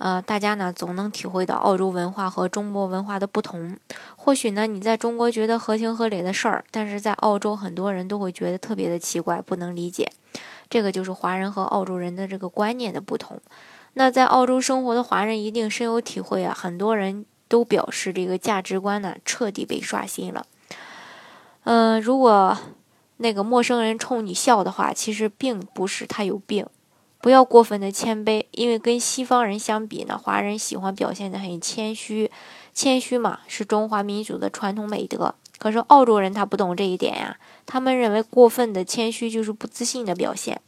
呃，大家呢总能体会到澳洲文化和中国文化的不同。或许呢，你在中国觉得合情合理的事儿，但是在澳洲很多人都会觉得特别的奇怪，不能理解。这个就是华人和澳洲人的这个观念的不同。那在澳洲生活的华人一定深有体会啊，很多人都表示这个价值观呢彻底被刷新了。嗯，如果那个陌生人冲你笑的话，其实并不是他有病。不要过分的谦卑，因为跟西方人相比呢，华人喜欢表现的很谦虚。谦虚嘛，是中华民族的传统美德。可是澳洲人他不懂这一点呀，他们认为过分的谦虚就是不自信的表现。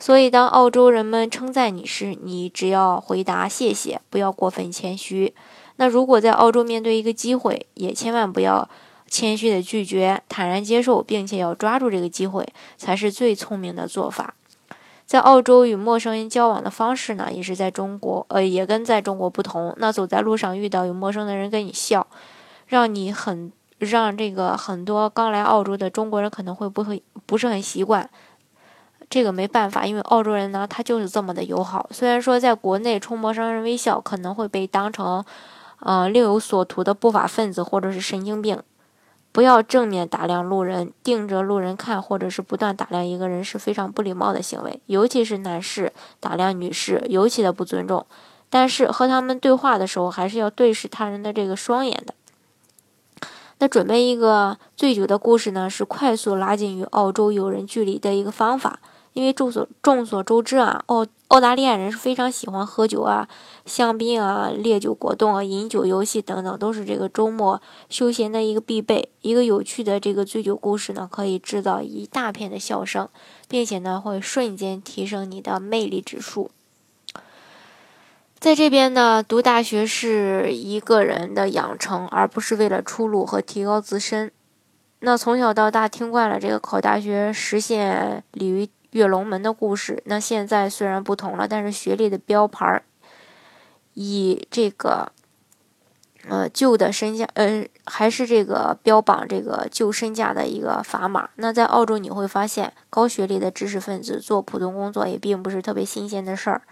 所以当澳洲人们称赞你时，你只要回答谢谢，不要过分谦虚。那如果在澳洲面对一个机会，也千万不要谦虚的拒绝，坦然接受，并且要抓住这个机会，才是最聪明的做法。在澳洲与陌生人交往的方式呢，也是在中国，呃，也跟在中国不同。那走在路上遇到有陌生的人跟你笑，让你很让这个很多刚来澳洲的中国人可能会不会不是很习惯。这个没办法，因为澳洲人呢，他就是这么的友好。虽然说在国内冲陌生人微笑可能会被当成，呃，另有所图的不法分子或者是神经病。不要正面打量路人，盯着路人看，或者是不断打量一个人是非常不礼貌的行为，尤其是男士打量女士，尤其的不尊重。但是和他们对话的时候，还是要对视他人的这个双眼的。那准备一个醉酒的故事呢，是快速拉近与澳洲友人距离的一个方法。因为众所众所周知啊，澳澳大利亚人是非常喜欢喝酒啊、香槟啊、烈酒果冻啊、饮酒游戏等等，都是这个周末休闲的一个必备。一个有趣的这个醉酒故事呢，可以制造一大片的笑声，并且呢，会瞬间提升你的魅力指数。在这边呢，读大学是一个人的养成，而不是为了出路和提高自身。那从小到大听惯了这个考大学实现鲤鱼。跃龙门的故事，那现在虽然不同了，但是学历的标牌儿以这个呃旧的身价，呃还是这个标榜这个旧身价的一个砝码。那在澳洲你会发现，高学历的知识分子做普通工作也并不是特别新鲜的事儿。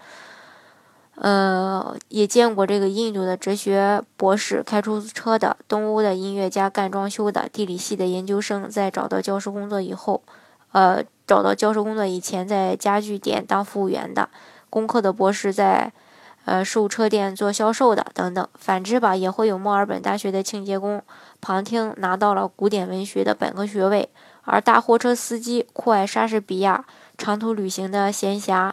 呃，也见过这个印度的哲学博士开出租车的，东欧的音乐家干装修的，地理系的研究生在找到教师工作以后，呃。找到教授工作以前，在家具店当服务员的，工科的博士在，呃，售车店做销售的等等。反之吧，也会有墨尔本大学的清洁工旁听拿到了古典文学的本科学位，而大货车司机酷爱莎士比亚，长途旅行的闲暇，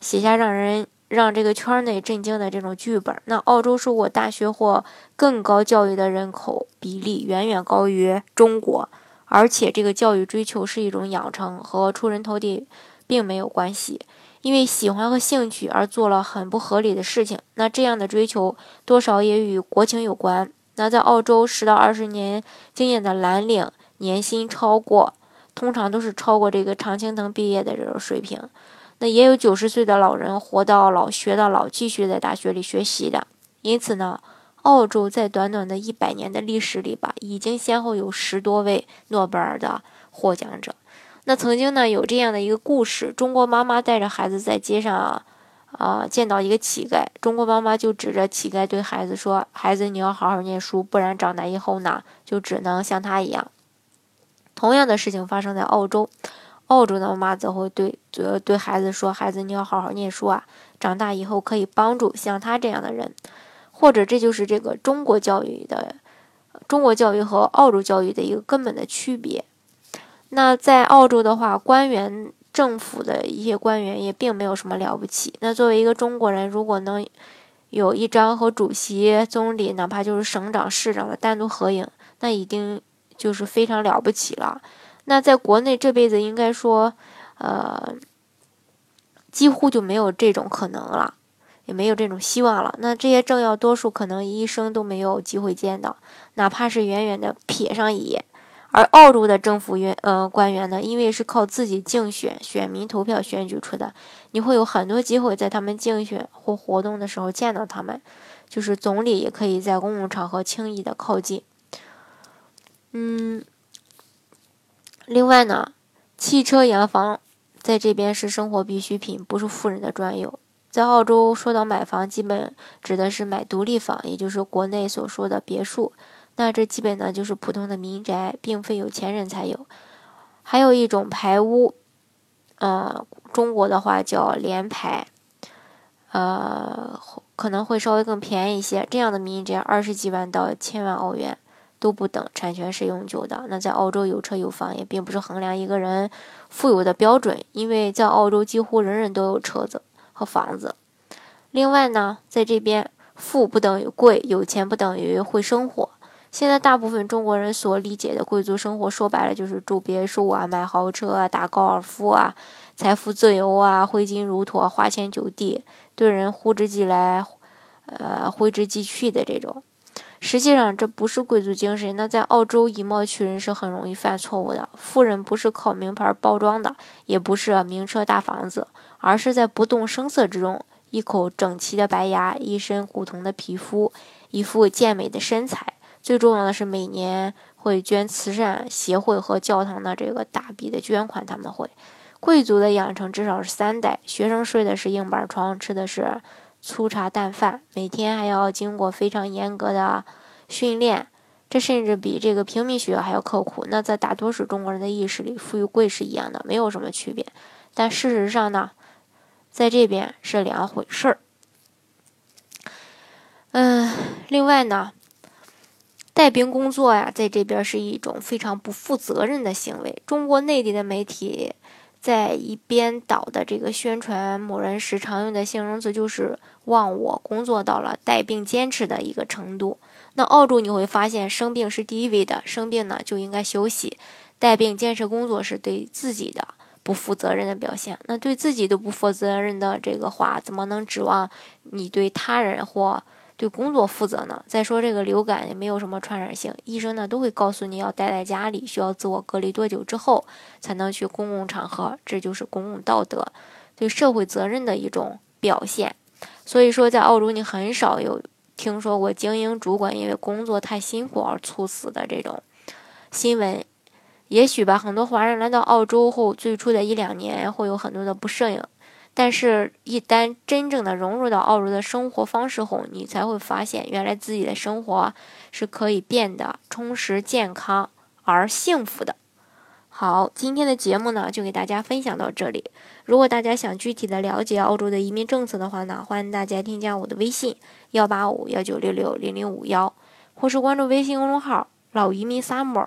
写下让人让这个圈内震惊的这种剧本。那澳洲受过大学或更高教育的人口比例远远高于中国。而且这个教育追求是一种养成，和出人头地并没有关系。因为喜欢和兴趣而做了很不合理的事情，那这样的追求多少也与国情有关。那在澳洲，十到二十年经验的蓝领年薪超过，通常都是超过这个常青藤毕业的这种水平。那也有九十岁的老人活到老学到老，继续在大学里学习的。因此呢。澳洲在短短的一百年的历史里吧，已经先后有十多位诺贝尔的获奖者。那曾经呢，有这样的一个故事：中国妈妈带着孩子在街上，啊，见到一个乞丐，中国妈妈就指着乞丐对孩子说：“孩子，你要好好念书，不然长大以后呢，就只能像他一样。”同样的事情发生在澳洲，澳洲的妈妈则会对则对孩子说：“孩子，你要好好念书啊，长大以后可以帮助像他这样的人。”或者这就是这个中国教育的，中国教育和澳洲教育的一个根本的区别。那在澳洲的话，官员、政府的一些官员也并没有什么了不起。那作为一个中国人，如果能有一张和主席、总理，哪怕就是省长、市长的单独合影，那已经就是非常了不起了。那在国内这辈子应该说，呃，几乎就没有这种可能了。也没有这种希望了。那这些政要多数可能一生都没有机会见到，哪怕是远远的瞥上一眼。而澳洲的政府员呃官员呢，因为是靠自己竞选、选民投票选举出的，你会有很多机会在他们竞选或活动的时候见到他们。就是总理也可以在公共场合轻易的靠近。嗯，另外呢，汽车、洋房在这边是生活必需品，不是富人的专有。在澳洲，说到买房，基本指的是买独立房，也就是国内所说的别墅。那这基本呢就是普通的民宅，并非有钱人才有。还有一种排屋，呃，中国的话叫联排，呃，可能会稍微更便宜一些。这样的民宅二十几万到千万澳元都不等，产权是永久的。那在澳洲有车有房也并不是衡量一个人富有的标准，因为在澳洲几乎人人都有车子。和房子，另外呢，在这边富不等于贵，有钱不等于会生活。现在大部分中国人所理解的贵族生活，说白了就是住别墅啊、买豪车啊、打高尔夫啊、财富自由啊、挥金如土、花天酒地，对人呼之即来，呃，挥之即去的这种。实际上，这不是贵族精神。那在澳洲以貌取人是很容易犯错误的。富人不是靠名牌包装的，也不是名车大房子，而是在不动声色之中，一口整齐的白牙，一身古铜的皮肤，一副健美的身材。最重要的是，每年会捐慈善协会和教堂的这个大笔的捐款。他们会，贵族的养成至少是三代，学生睡的是硬板床，吃的是。粗茶淡饭，每天还要经过非常严格的训练，这甚至比这个平民学校还要刻苦。那在大多数中国人的意识里，富与贵是一样的，没有什么区别。但事实上呢，在这边是两回事儿。嗯，另外呢，带兵工作呀，在这边是一种非常不负责任的行为。中国内地的媒体。在一边倒的这个宣传某人时，常用的形容词就是“忘我”，工作到了带病坚持的一个程度。那澳洲你会发现，生病是第一位的，生病呢就应该休息。带病坚持工作是对自己的不负责任的表现。那对自己都不负责任的这个话，怎么能指望你对他人或？对工作负责呢。再说这个流感也没有什么传染性，医生呢都会告诉你要待在家里，需要自我隔离多久之后才能去公共场合，这就是公共道德、对社会责任的一种表现。所以说，在澳洲你很少有听说过精英主管因为工作太辛苦而猝死的这种新闻。也许吧，很多华人来到澳洲后，最初的一两年会有很多的不适应。但是，一旦真正的融入到澳洲的生活方式后，你才会发现，原来自己的生活是可以变得充实、健康而幸福的。好，今天的节目呢，就给大家分享到这里。如果大家想具体的了解澳洲的移民政策的话呢，欢迎大家添加我的微信幺八五幺九六六零零五幺，或是关注微信公众号“老移民 summer”。